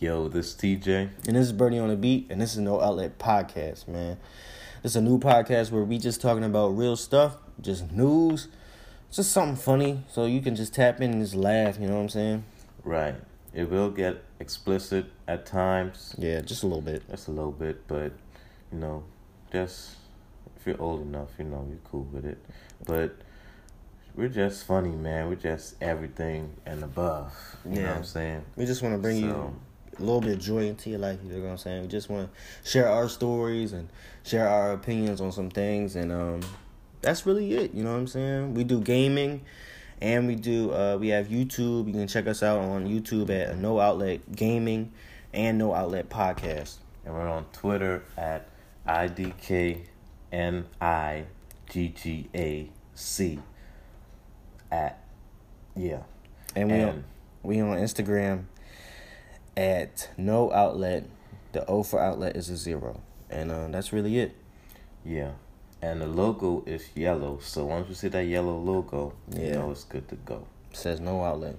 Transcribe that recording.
Yo, this is TJ. And this is Birdie on the Beat, and this is No Outlet Podcast, man. Is a new podcast where we just talking about real stuff, just news, just something funny, so you can just tap in and just laugh, you know what I'm saying? Right. It will get explicit at times. Yeah, just a little bit. Just a little bit, but you know, just if you're old enough, you know, you're cool with it. But we're just funny, man. We're just everything and above. You know Yeah. what I'm saying? We just want to bring you So- a little bit of joy into your life, you know what I'm saying? We just want to share our stories and share our opinions on some things, and um, that's really it, you know what I'm saying? We do gaming. And we do. Uh, we have YouTube. You can check us out on YouTube at No Outlet Gaming and No Outlet Podcast. And we're on Twitter at IDKNIGGAC at yeah. And we on we on Instagram at no outlet. The O for outlet is a zero, and uh, that's really it. yeah. And the logo is yellow. So once you see that yellow logo, you Yeah. know it's good to go. says no outlet.